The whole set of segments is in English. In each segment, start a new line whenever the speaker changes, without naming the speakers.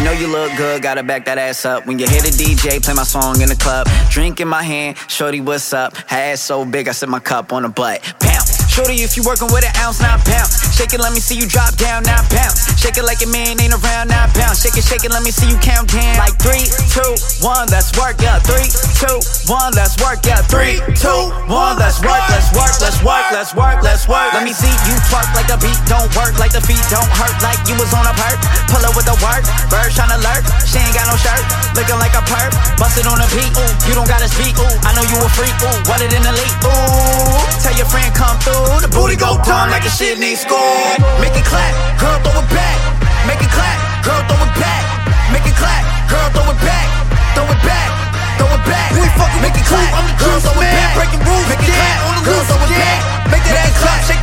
You know you look good, gotta back that ass up. When you hear the DJ play my song in the club, drink in my hand, shorty, what's up? Her ass so big, I set my cup on the butt. Bounce. Shorty, if you working with an ounce, now bounce. Shake it, let me see you drop down, now bounce. Shake it like a man ain't around, now bounce. Shake it, shake it, let me see you count down. Like three, two, one, let's work, yeah. Three, two, one, let's work, yeah. Three, two, one, let's work, let's work, let's work, let's work, let's work. Let me see you twerk like the beat don't work, like the feet don't hurt, like you was on a perk. Pull up with the work, bird tryna lurk. She ain't got no shirt, looking like a perp. Bust it on the beat, ooh, you don't gotta speak, ooh. I know you a freak, ooh, it in the leak, ooh. Tell your friend come through, the booty go dumb like the shit needs school. Make it clap, girl throw it back.
Fucking
Make
with
it
the crew,
clap,
I'm the
throw it
man.
back.
Breaking rules
Make it clap,
on the loose
it
again.
back.
Make that ass clap, shake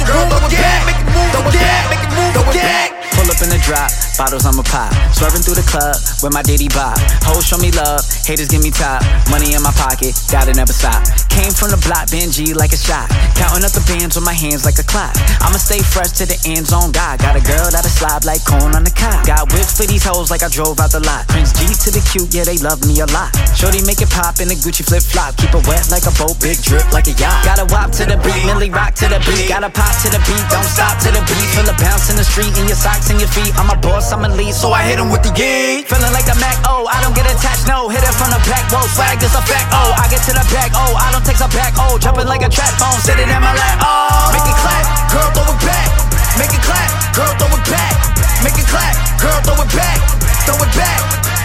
bottles I'ma pop. Swerving through the club with my ditty bop. Hoes show me love, haters give me top. Money in my pocket, gotta never stop. Came from the block, Benji like a shot. Counting up the bands with my hands like a clock. I'ma stay fresh to the end zone. God, got a girl that'll slob like corn on the cob. Got whips for these hoes like I drove out the lot. Prince G to the Q, yeah they love me a lot. Shorty make it pop in a Gucci flip flop. Keep it wet like a boat, big drip like a yacht. Gotta wop to the beat, Millie rock to the beat. Gotta pop to the beat, don't stop street in your socks and your feet. I'm a boss, I'm a lead, so I hit 'em with the yeet. Feeling like the Mac, oh, I don't get attached, no. Hit it from the back, whoa, swag is a fact, oh. I get to the back, oh, I don't take a back, oh. Jumping like a trap phone, sitting in my lap, oh. Make it clap, girl, throw it back. Make it clap, girl, throw it back. Make it clap, girl, throw it back. Throw it back,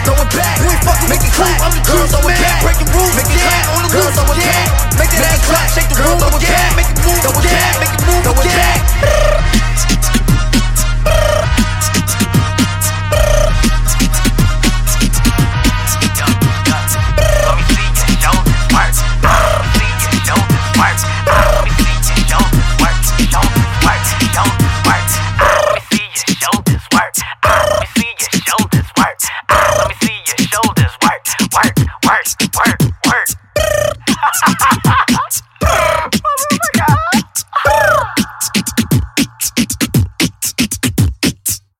throw it back.
Ain't fucking
Make it clap,
I'm the
girl, throw it back.
Breaking rules
Make it clap,
on the
girl, throw it back.
Make ass clap,
Work, work, work.